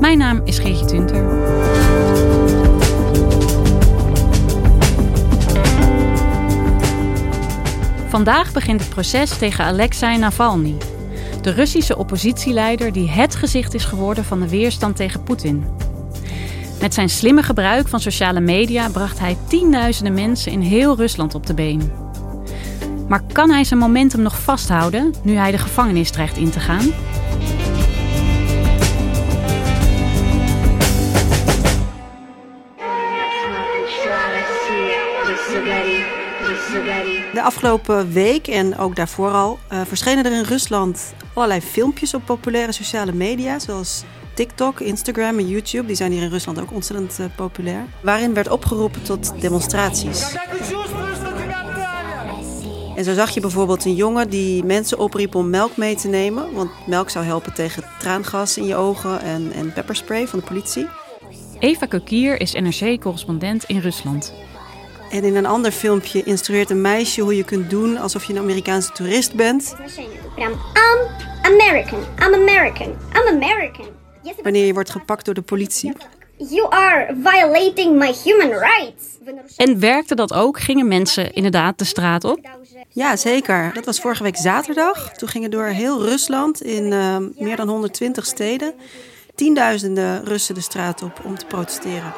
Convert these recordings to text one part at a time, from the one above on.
Mijn naam is Geetje Tunter. Vandaag begint het proces tegen Alexei Navalny, de Russische oppositieleider die het gezicht is geworden van de weerstand tegen Poetin. Met zijn slimme gebruik van sociale media bracht hij tienduizenden mensen in heel Rusland op de been. Maar kan hij zijn momentum nog vasthouden nu hij de gevangenis dreigt in te gaan? De afgelopen week en ook daarvoor al uh, verschenen er in Rusland allerlei filmpjes op populaire sociale media, zoals TikTok, Instagram en YouTube. Die zijn hier in Rusland ook ontzettend uh, populair. Waarin werd opgeroepen tot demonstraties. En zo zag je bijvoorbeeld een jongen die mensen opriep om melk mee te nemen. Want melk zou helpen tegen traangas in je ogen en, en pepperspray van de politie. Eva Kokier is NRC-correspondent in Rusland. En in een ander filmpje instrueert een meisje hoe je kunt doen alsof je een Amerikaanse toerist bent. I'm American, I'm American, I'm American. Wanneer je wordt gepakt door de politie. You are violating my human rights. En werkte dat ook? Gingen mensen inderdaad de straat op? Ja, zeker. Dat was vorige week zaterdag. Toen gingen door heel Rusland in uh, meer dan 120 steden tienduizenden Russen de straat op om te protesteren.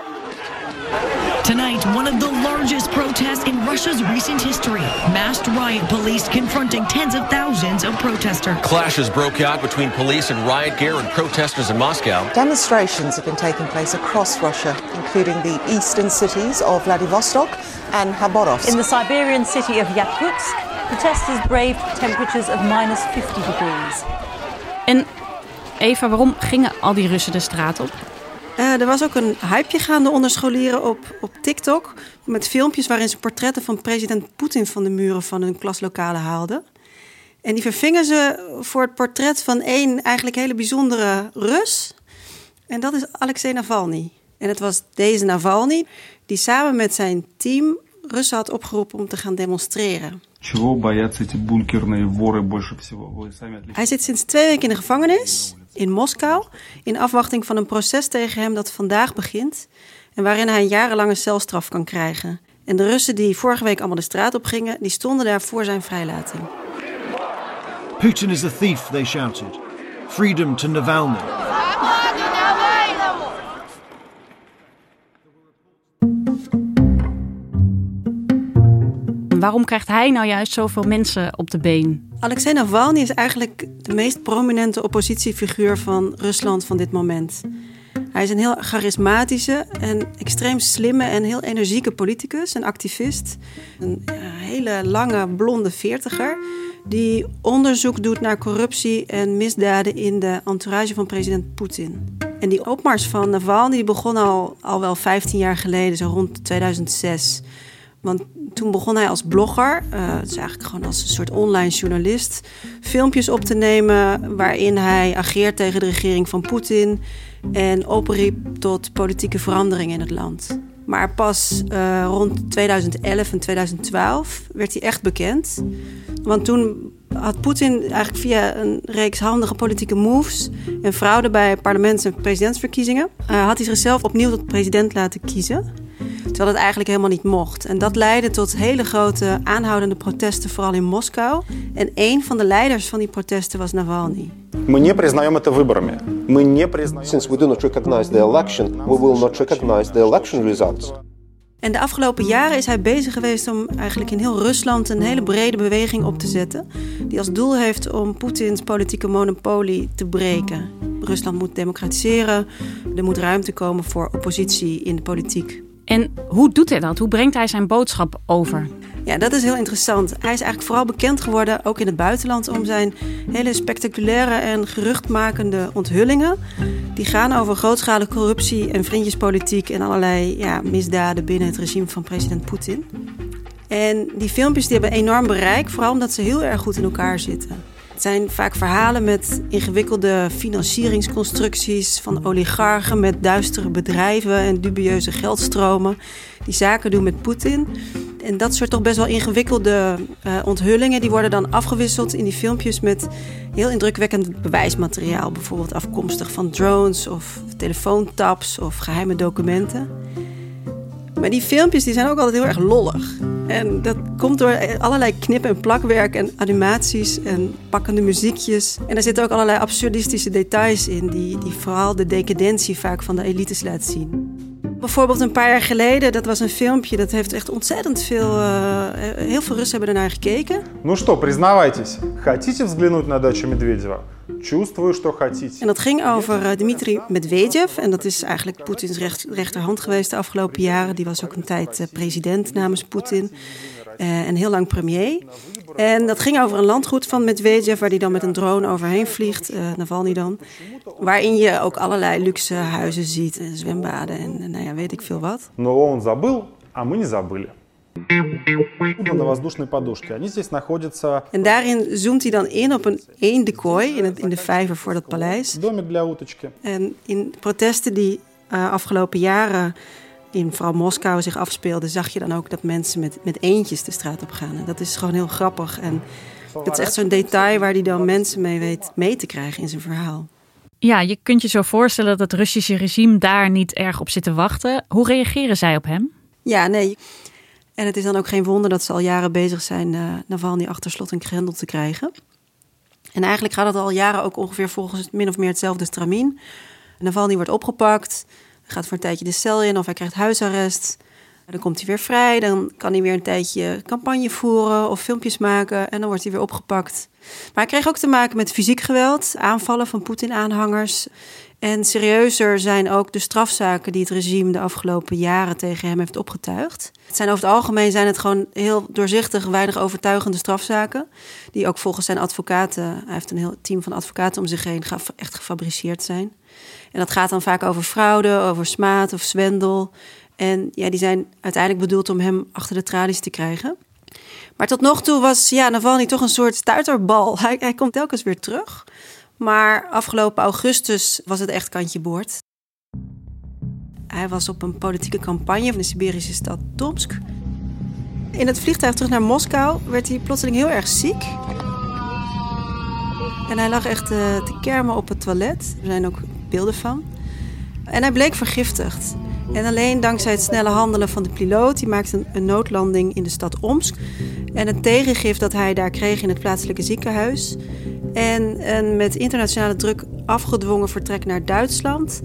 Tonight, one of the largest protests in Russia's recent history. Masked riot police confronting tens of thousands of protesters. Clashes broke out between police and riot gear and protesters in Moscow. Demonstrations have been taking place across Russia, including the eastern cities of Vladivostok and Khabarovsk. In the Siberian city of Yakutsk, protesters braved temperatures of minus 50 degrees. En Eva, waarom gingen al die Russen de straat op? Uh, er was ook een hypeje gaande onder scholieren op, op TikTok. Met filmpjes waarin ze portretten van president Poetin van de muren van hun klaslokalen haalden. En die vervingen ze voor het portret van één eigenlijk hele bijzondere Rus. En dat is Alexei Navalny. En het was deze Navalny die samen met zijn team Russen had opgeroepen om te gaan demonstreren. Hij zit sinds twee weken in de gevangenis in Moskou in afwachting van een proces tegen hem dat vandaag begint en waarin hij een jarenlange celstraf kan krijgen. En de Russen die vorige week allemaal de straat op gingen, die stonden daar voor zijn vrijlating. Putin is a thief, they shouted. Freedom to Navalny. Waarom krijgt hij nou juist zoveel mensen op de been? Alexei Navalny is eigenlijk de meest prominente oppositiefiguur van Rusland van dit moment. Hij is een heel charismatische en extreem slimme en heel energieke politicus en activist. Een hele lange blonde veertiger die onderzoek doet naar corruptie en misdaden in de entourage van president Poetin. En die opmars van Navalny begon al, al wel 15 jaar geleden, zo rond 2006. Want toen begon hij als blogger, uh, dus eigenlijk gewoon als een soort online journalist, filmpjes op te nemen waarin hij ageert tegen de regering van Poetin en opriep tot politieke verandering in het land. Maar pas uh, rond 2011 en 2012 werd hij echt bekend. Want toen had Poetin eigenlijk via een reeks handige politieke moves en fraude bij parlements- en presidentsverkiezingen, uh, had hij zichzelf opnieuw tot president laten kiezen terwijl het eigenlijk helemaal niet mocht. En dat leidde tot hele grote aanhoudende protesten, vooral in Moskou. En een van de leiders van die protesten was Navalny. Since we do not recognize the election, we will not recognize the election results. En de afgelopen jaren is hij bezig geweest om eigenlijk in heel Rusland een hele brede beweging op te zetten. Die als doel heeft om Poetins politieke monopolie te breken. Rusland moet democratiseren, er moet ruimte komen voor oppositie in de politiek. En hoe doet hij dat? Hoe brengt hij zijn boodschap over? Ja, dat is heel interessant. Hij is eigenlijk vooral bekend geworden, ook in het buitenland, om zijn hele spectaculaire en geruchtmakende onthullingen. Die gaan over grootschalige corruptie en vriendjespolitiek en allerlei ja, misdaden binnen het regime van president Poetin. En die filmpjes die hebben enorm bereik, vooral omdat ze heel erg goed in elkaar zitten. Het zijn vaak verhalen met ingewikkelde financieringsconstructies van oligarchen met duistere bedrijven en dubieuze geldstromen die zaken doen met Poetin. En dat soort toch best wel ingewikkelde uh, onthullingen, die worden dan afgewisseld in die filmpjes met heel indrukwekkend bewijsmateriaal, bijvoorbeeld afkomstig van drones of telefoontaps of geheime documenten. Maar die filmpjes die zijn ook altijd heel erg lollig. En dat komt door allerlei knip- en plakwerk en animaties en pakkende muziekjes. En er zitten ook allerlei absurdistische details in, die, die vooral de decadentie vaak van de elites laat zien. Bijvoorbeeld een paar jaar geleden, dat was een filmpje, dat heeft echt ontzettend veel, uh, heel veel Russen hebben ernaar gekeken. Ну что, признавайтесь, хотите взглянуть на дачу Медведева? Чувствую, что хотите. En dat ging over uh, Dmitri Medvedev. En dat is eigenlijk Poetins recht, rechterhand geweest de afgelopen jaren. Die was ook een tijd uh, president namens Poetin. Uh, en heel lang premier. En dat ging over een landgoed van Medvedev, waar hij dan met een drone overheen vliegt, uh, Navalny dan. Waarin je ook allerlei luxe huizen ziet, en zwembaden en, en nou ja, weet ik veel wat. Но он забыл, а мы не забыли. En daarin zoomt hij dan in op een eendekooi in, het, in de vijver voor dat paleis. En in protesten die uh, afgelopen jaren in vooral Moskou zich afspeelden, zag je dan ook dat mensen met, met eentjes de straat op gaan. En dat is gewoon heel grappig. En dat is echt zo'n detail waar hij dan mensen mee weet mee te krijgen in zijn verhaal. Ja, je kunt je zo voorstellen dat het Russische regime daar niet erg op zit te wachten. Hoe reageren zij op hem? Ja, nee. En het is dan ook geen wonder dat ze al jaren bezig zijn uh, Navalny achter slot en grendel te krijgen. En eigenlijk gaat het al jaren ook ongeveer volgens min of meer hetzelfde stramien. Navalny wordt opgepakt, gaat voor een tijdje de cel in of hij krijgt huisarrest. Dan komt hij weer vrij, dan kan hij weer een tijdje campagne voeren of filmpjes maken en dan wordt hij weer opgepakt. Maar hij kreeg ook te maken met fysiek geweld, aanvallen van Poetin-aanhangers. En serieuzer zijn ook de strafzaken die het regime de afgelopen jaren tegen hem heeft opgetuigd. Het zijn over het algemeen zijn het gewoon heel doorzichtig, weinig overtuigende strafzaken. Die ook volgens zijn advocaten, hij heeft een heel team van advocaten om zich heen, echt gefabriceerd zijn. En dat gaat dan vaak over fraude, over smaad of zwendel. En ja, die zijn uiteindelijk bedoeld om hem achter de tralies te krijgen. Maar tot nog toe was ja, Navalny toch een soort stuiterbal. Hij, hij komt telkens weer terug. Maar afgelopen augustus was het echt kantje boord. Hij was op een politieke campagne van de Siberische stad Tomsk. In het vliegtuig terug naar Moskou werd hij plotseling heel erg ziek. En hij lag echt uh, te kermen op het toilet. Er zijn ook beelden van. En hij bleek vergiftigd. En alleen dankzij het snelle handelen van de piloot, die maakte een noodlanding in de stad Omsk. En het tegengif dat hij daar kreeg in het plaatselijke ziekenhuis. En een met internationale druk afgedwongen vertrek naar Duitsland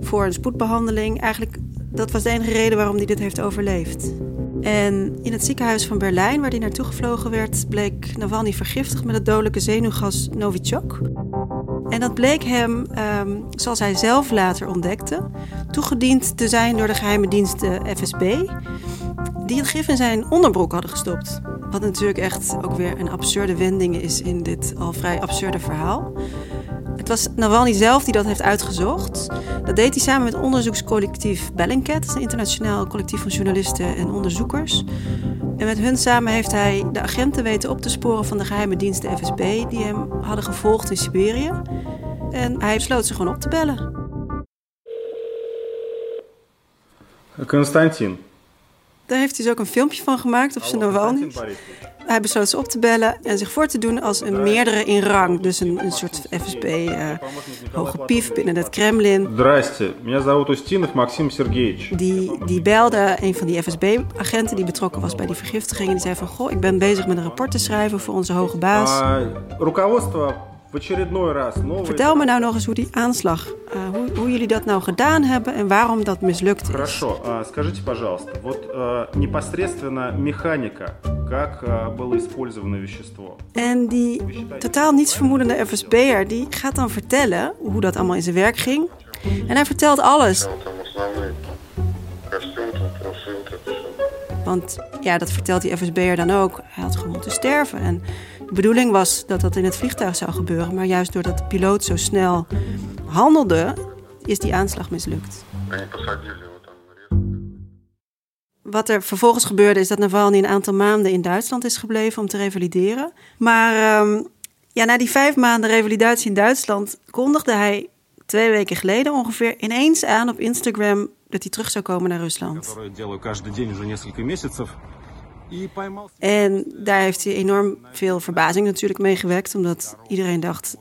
voor een spoedbehandeling. Eigenlijk, dat was de enige reden waarom hij dit heeft overleefd. En in het ziekenhuis van Berlijn, waar hij naartoe gevlogen werd, bleek Navalny vergiftigd met het dodelijke zenuwgas Novichok. En dat bleek hem, um, zoals hij zelf later ontdekte, toegediend te zijn door de geheime dienst de FSB, die het gif in zijn onderbroek hadden gestopt. Wat natuurlijk echt ook weer een absurde wending is in dit al vrij absurde verhaal. Het was Navalny zelf die dat heeft uitgezocht. Dat deed hij samen met onderzoekscollectief Bellingcat. Dat is een internationaal collectief van journalisten en onderzoekers. En met hun samen heeft hij de agenten weten op te sporen van de geheime dienst de FSB... die hem hadden gevolgd in Siberië. En hij besloot ze gewoon op te bellen. Constantin, Daar heeft hij dus ook een filmpje van gemaakt op zijn Navalny. Hij besloot ze op te bellen en zich voor te doen als een meerdere in rang. Dus een, een soort FSB, uh, hoge pief binnen het Kremlin. Здрасте, меня зовут Устинов Максим Сергеевич. Die, die belde een van die FSB-agenten die betrokken was bij die vergiftiging. En die zei van, goh, ik ben bezig met een rapport te schrijven voor onze hoge baas. Uh, руководство в очередной раз новые... Vertel me nou nog eens hoe die aanslag, uh, hoe, hoe jullie dat nou gedaan hebben en waarom dat mislukt is. Хорошо, uh, скажите, пожалуйста, вот uh, непосредственно механика, как uh, было использовано вещество? En die totaal niets vermoedende FSB'er, die gaat dan vertellen hoe dat allemaal in zijn werk ging. En hij vertelt alles. Want ja, dat vertelt die FSB'er dan ook. Hij had gewoon moeten sterven. En de bedoeling was dat dat in het vliegtuig zou gebeuren. Maar juist doordat de piloot zo snel handelde, is die aanslag mislukt. Wat er vervolgens gebeurde is dat Navalny een aantal maanden in Duitsland is gebleven om te revalideren. Maar um, ja, na die vijf maanden revalidatie in Duitsland kondigde hij twee weken geleden ongeveer ineens aan op Instagram dat hij terug zou komen naar Rusland. En daar heeft hij enorm veel verbazing natuurlijk mee gewekt, omdat iedereen dacht: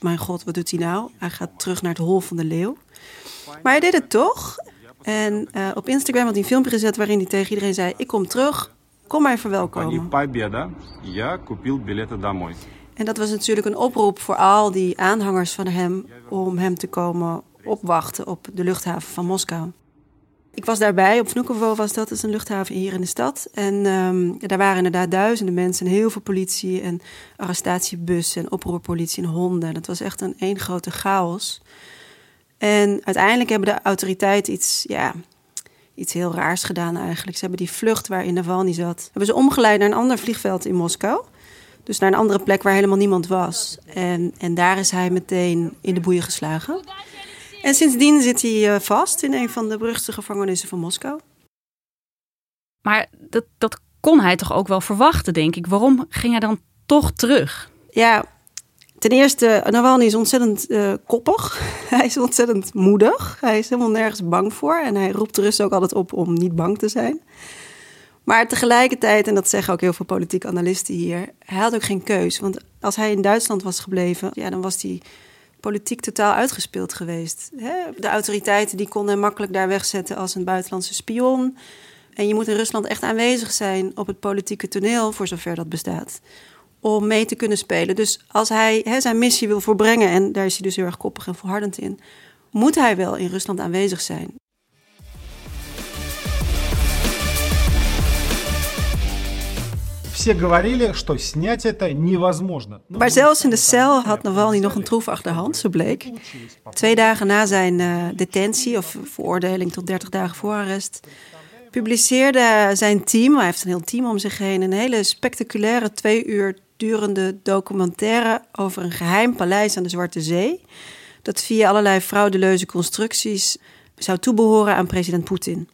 mijn god, wat doet hij nou? Hij gaat terug naar het hol van de leeuw. Maar hij deed het toch. En uh, op Instagram had hij een filmpje gezet waarin hij tegen iedereen zei: Ik kom terug, kom mij verwelkomen. En dat was natuurlijk een oproep voor al die aanhangers van hem om hem te komen opwachten op de luchthaven van Moskou. Ik was daarbij, op Vnukovo was dat, is een luchthaven hier in de stad. En um, daar waren inderdaad duizenden mensen en heel veel politie en arrestatiebussen en oproerpolitie en honden. Dat was echt een één grote chaos. En uiteindelijk hebben de autoriteiten iets, ja, iets heel raars gedaan eigenlijk. Ze hebben die vlucht waarin Navalny zat, hebben ze omgeleid naar een ander vliegveld in Moskou. Dus naar een andere plek waar helemaal niemand was. En, en daar is hij meteen in de boeien geslagen. En sindsdien zit hij vast in een van de beruchte gevangenissen van Moskou. Maar dat, dat kon hij toch ook wel verwachten, denk ik. Waarom ging hij dan toch terug? Ja, ten eerste, Navalny is ontzettend uh, koppig. hij is ontzettend moedig. Hij is helemaal nergens bang voor. En hij roept de Russen ook altijd op om niet bang te zijn. Maar tegelijkertijd, en dat zeggen ook heel veel politieke analisten hier, hij had ook geen keus. Want als hij in Duitsland was gebleven, ja, dan was hij politiek totaal uitgespeeld geweest. De autoriteiten die konden hem makkelijk daar wegzetten als een buitenlandse spion. En je moet in Rusland echt aanwezig zijn op het politieke toneel, voor zover dat bestaat, om mee te kunnen spelen. Dus als hij zijn missie wil voorbrengen, en daar is hij dus heel erg koppig en volhardend in, moet hij wel in Rusland aanwezig zijn. Все говорили, что снять это невозможно. Maar zelfs in de cel had Navalny nog een troef achter de hand, zo bleek. Twee dagen na zijn uh, detentie of veroordeling tot 30 dagen voorarrest publiceerde zijn team, hij heeft een heel team om zich heen, een hele spectaculaire twee uur durende documentaire over een geheim paleis aan de Zwarte Zee. Dat via allerlei fraudeleuze constructies zou toebehoren aan president Poetin.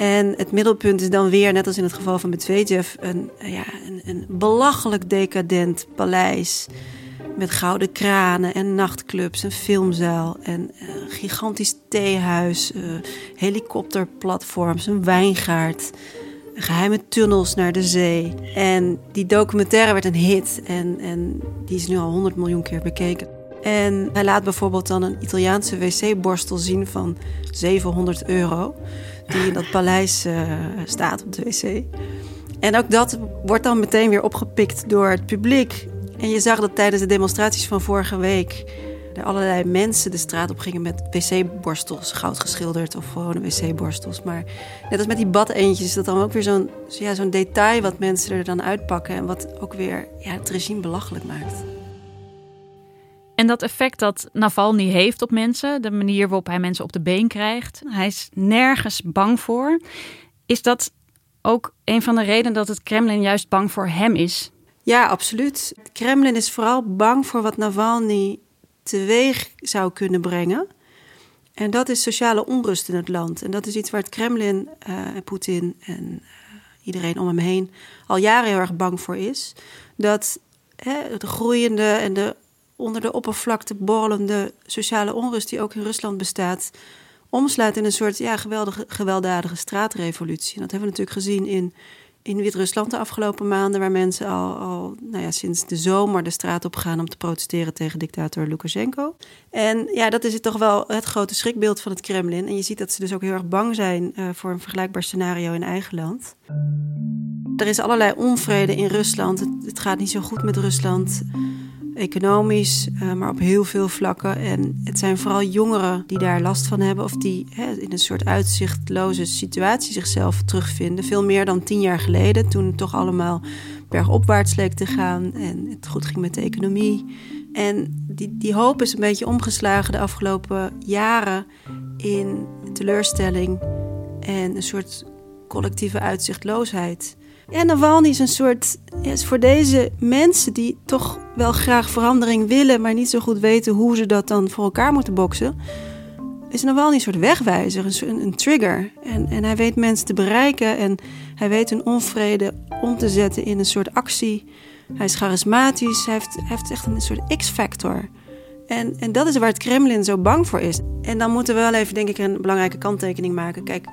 En het middelpunt is dan weer, net als in het geval van Medvedev, een, ja, een, belachelijk decadent paleis. Met gouden kranen en nachtclubs, een filmzaal en een gigantisch theehuis, uh, helikopterplatforms, een wijngaard, geheime tunnels naar de zee. En die documentaire werd een hit en, en die is nu al 100 miljoen keer bekeken. En hij laat bijvoorbeeld dan een Italiaanse wc-borstel zien van 700 euro die in dat paleis uh, staat op de wc. En ook dat wordt dan meteen weer opgepikt door het publiek. En je zag dat tijdens de demonstraties van vorige week er allerlei mensen de straat op gingen met wc-borstels, goud geschilderd of gewone wc-borstels. Maar net als met die badeentjes is dat dan ook weer zo'n ja, zo'n detail wat mensen er dan uitpakken en wat ook weer ja, het regime belachelijk maakt. En dat effect dat Navalny heeft op mensen, de manier waarop hij mensen op de been krijgt, hij is nergens bang voor. Is dat ook een van de redenen dat het Kremlin juist bang voor hem is? Ja, absoluut. Het Kremlin is vooral bang voor wat Navalny teweeg zou kunnen brengen. En dat is sociale onrust in het land. En dat is iets waar het Kremlin, uh, Poetin en uh, iedereen om hem heen al jaren heel erg bang voor is. Dat hè, de groeiende en de onder de oppervlakte borrelende sociale onrust die ook in Rusland bestaat, omslaat in een soort ja, geweldige, gewelddadige straatrevolutie. En dat hebben we natuurlijk gezien in in Wit-Rusland de afgelopen maanden, waar mensen al, al nou ja, sinds de zomer de straat op gaan om te protesteren tegen dictator Lukashenko. En ja, dat is toch wel het grote schrikbeeld van het Kremlin. En je ziet dat ze dus ook heel erg bang zijn uh, voor een vergelijkbaar scenario in eigen land. Er is allerlei onvrede in Rusland. Het, het gaat niet zo goed met Rusland economisch, uh, maar op heel veel vlakken. En het zijn vooral jongeren die daar last van hebben of die hè, in een soort uitzichtloze situatie zichzelf terugvinden. Veel meer dan tien jaar geleden, toen het toch allemaal bergopwaarts leek te gaan en het goed ging met de economie. En die, die hoop is een beetje omgeslagen de afgelopen jaren in teleurstelling en een soort collectieve uitzichtloosheid. Ja, Navalny is een soort. Is voor deze mensen die toch wel graag verandering willen, maar niet zo goed weten hoe ze dat dan voor elkaar moeten boksen. Is Navalny een soort wegwijzer, een, een trigger. En, en hij weet mensen te bereiken en hij weet hun onvrede om te zetten in een soort actie. Hij is charismatisch, hij heeft, heeft echt een soort X-factor. En, en dat is waar het Kremlin zo bang voor is. En dan moeten we wel even, denk ik, een belangrijke kanttekening maken. Kijk,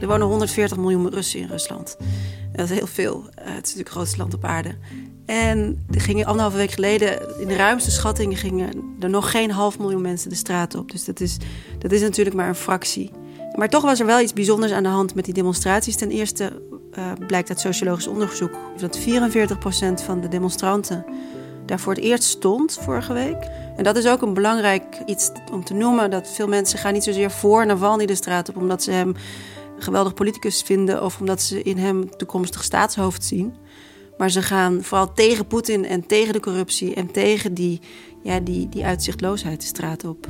er wonen 140 miljoen Russen in Rusland. Dat is heel veel. Uh, het is natuurlijk het grootste land op aarde. En gingen anderhalve week geleden, in de ruimste schattingen, gingen er nog geen half miljoen mensen de straat op. Dus dat is, dat is natuurlijk maar een fractie. Maar toch was er wel iets bijzonders aan de hand met die demonstraties. Ten eerste uh, blijkt uit sociologisch onderzoek dat 44% van de demonstranten daar voor het eerst stond vorige week. En dat is ook een belangrijk iets om te noemen. Dat veel mensen gaan niet zozeer voor Navalny de straat op, omdat ze hem geweldig politicus vinden of omdat ze in hem toekomstig staatshoofd zien. Maar ze gaan vooral tegen Poetin en tegen de corruptie en tegen die, ja, die, die uitzichtloosheid de straat op.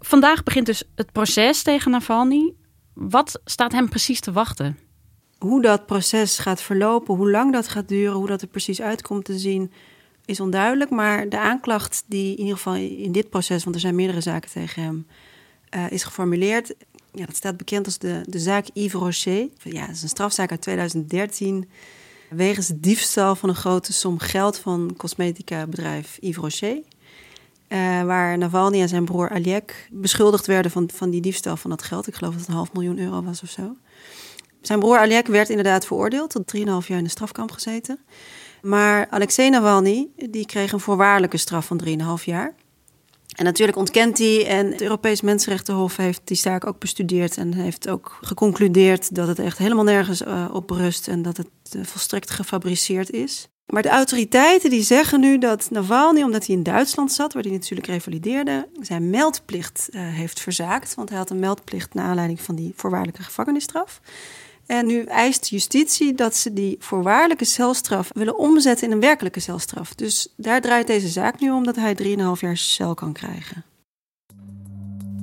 Vandaag begint dus het proces tegen Navalny. Wat staat hem precies te wachten? Hoe dat proces gaat verlopen, hoe lang dat gaat duren, hoe dat er precies uitkomt te zien, is onduidelijk. Maar de aanklacht die in ieder geval in dit proces, want er zijn meerdere zaken tegen hem, uh, is geformuleerd. Ja, dat staat bekend als de, de zaak Yves Rocher. Ja, dat is een strafzaak uit 2013 wegens diefstal van een grote som geld van cosmetica bedrijf Yves Rocher. Uh, waar Navalny en zijn broer Aliek beschuldigd werden van, van die diefstal van dat geld. Ik geloof dat het een half miljoen euro was of zo. Zijn broer Aliek werd inderdaad veroordeeld, tot 3,5 jaar in de strafkamp gezeten. Maar Alexei Navalny die kreeg een voorwaardelijke straf van 3,5 jaar. En natuurlijk ontkent hij. En het Europees Mensenrechtenhof heeft die zaak ook bestudeerd. En heeft ook geconcludeerd dat het echt helemaal nergens uh, op rust. En dat het uh, volstrekt gefabriceerd is. Maar de autoriteiten die zeggen nu dat Navalny, omdat hij in Duitsland zat, waar hij natuurlijk revalideerde, zijn meldplicht uh, heeft verzaakt. Want hij had een meldplicht naar aanleiding van die voorwaardelijke gevangenisstraf. En nu eist justitie dat ze die voorwaardelijke celstraf willen omzetten in een werkelijke celstraf. Dus daar draait deze zaak nu om dat hij 3,5 jaar cel kan krijgen.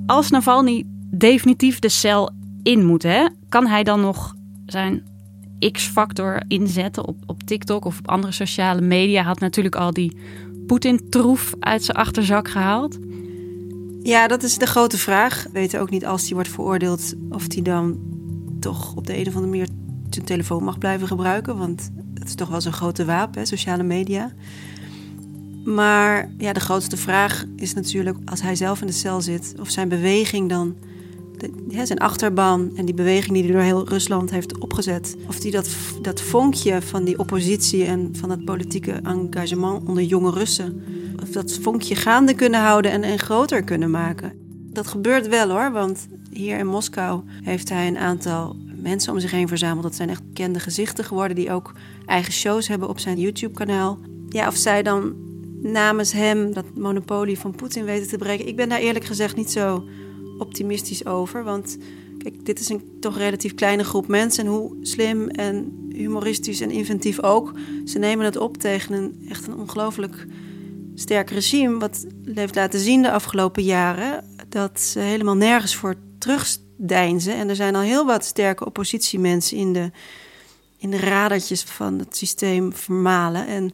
Als Navalny definitief de cel in moet, hè, kan hij dan nog zijn X-factor inzetten op, op TikTok of op andere sociale media? Had natuurlijk al die Poetin-troef uit zijn achterzak gehaald. Ja, dat is de grote vraag. We weten ook niet als hij wordt veroordeeld of hij dan toch op de een of andere manier zijn telefoon mag blijven gebruiken. Want het is toch wel zo'n grote wapen, sociale media. Maar ja, de grootste vraag is natuurlijk als hij zelf in de cel zit, of zijn beweging dan, zijn achterban en die beweging die hij door heel Rusland heeft opgezet, of die dat, dat vonkje van die oppositie en van het politieke engagement onder jonge Russen, of dat vonkje gaande kunnen houden en, en groter kunnen maken. Dat gebeurt wel hoor, want hier in Moskou heeft hij een aantal mensen om zich heen verzameld. Dat zijn echt bekende gezichten geworden die ook eigen shows hebben op zijn YouTube-kanaal. Ja, of zij dan namens hem dat monopolie van Poetin weten te breken. Ik ben daar eerlijk gezegd niet zo optimistisch over. Want kijk, dit is een toch relatief kleine groep mensen. En hoe slim en humoristisch en inventief ook. Ze nemen het op tegen een echt een ongelooflijk sterk regime. Wat heeft laten zien de afgelopen jaren dat ze helemaal nergens voor terugdeinzen. En er zijn al heel wat sterke oppositiemensen in de, in de radertjes van het systeem vermalen. En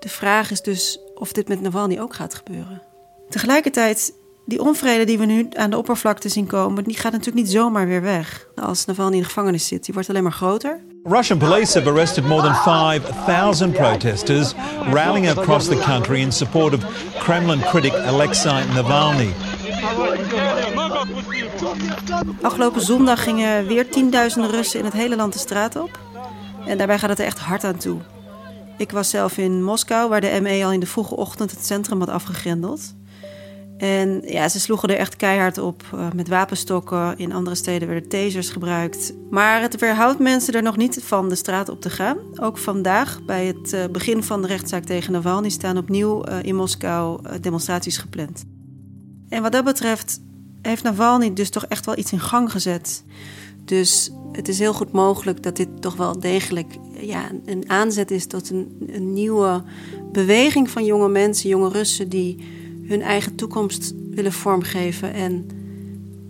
de vraag is dus of dit met Navalny ook gaat gebeuren. Tegelijkertijd, die onvrede die we nu aan de oppervlakte zien komen, die gaat natuurlijk niet zomaar weer weg. Als Navalny in de gevangenis zit, die wordt alleen maar groter. Russian police have arrested more than 5,000 protesters rallying across the country in support of Kremlin critic Alexei Navalny. Afgelopen zondag gingen weer tienduizenden Russen in het hele land de straat op. En daarbij gaat het er echt hard aan toe. Ik was zelf in Moskou, waar de ME al in de vroege ochtend het centrum had afgegrendeld. En ja, ze sloegen er echt keihard op uh, met wapenstokken. In andere steden werden tasers gebruikt. Maar het weerhoudt mensen er nog niet van de straat op te gaan. Ook vandaag, bij het uh, begin van de rechtszaak tegen Navalny, staan opnieuw uh, in Moskou demonstraties gepland. En wat dat betreft heeft Navalny dus toch echt wel iets in gang gezet. Dus het is heel goed mogelijk dat dit toch wel degelijk ja, een aanzet is tot een, een nieuwe beweging van jonge mensen, jonge Russen die hun eigen toekomst willen vormgeven en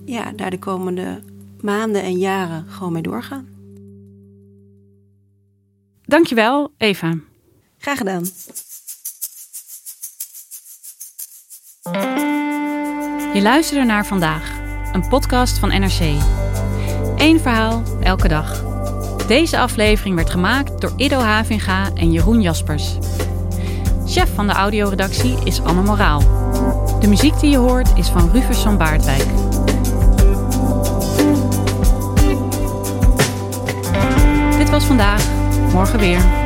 ja, daar de komende maanden en jaren gewoon mee doorgaan. Dankjewel, Eva. Graag gedaan. Je luisterde naar vandaag, een podcast van NRC. Eén verhaal, elke dag. Deze aflevering werd gemaakt door Ido Havinga en Jeroen Jaspers. Chef van de audioredactie is Anne Moraal. De muziek die je hoort is van Rufus van Baardwijk. Dit was vandaag, morgen weer.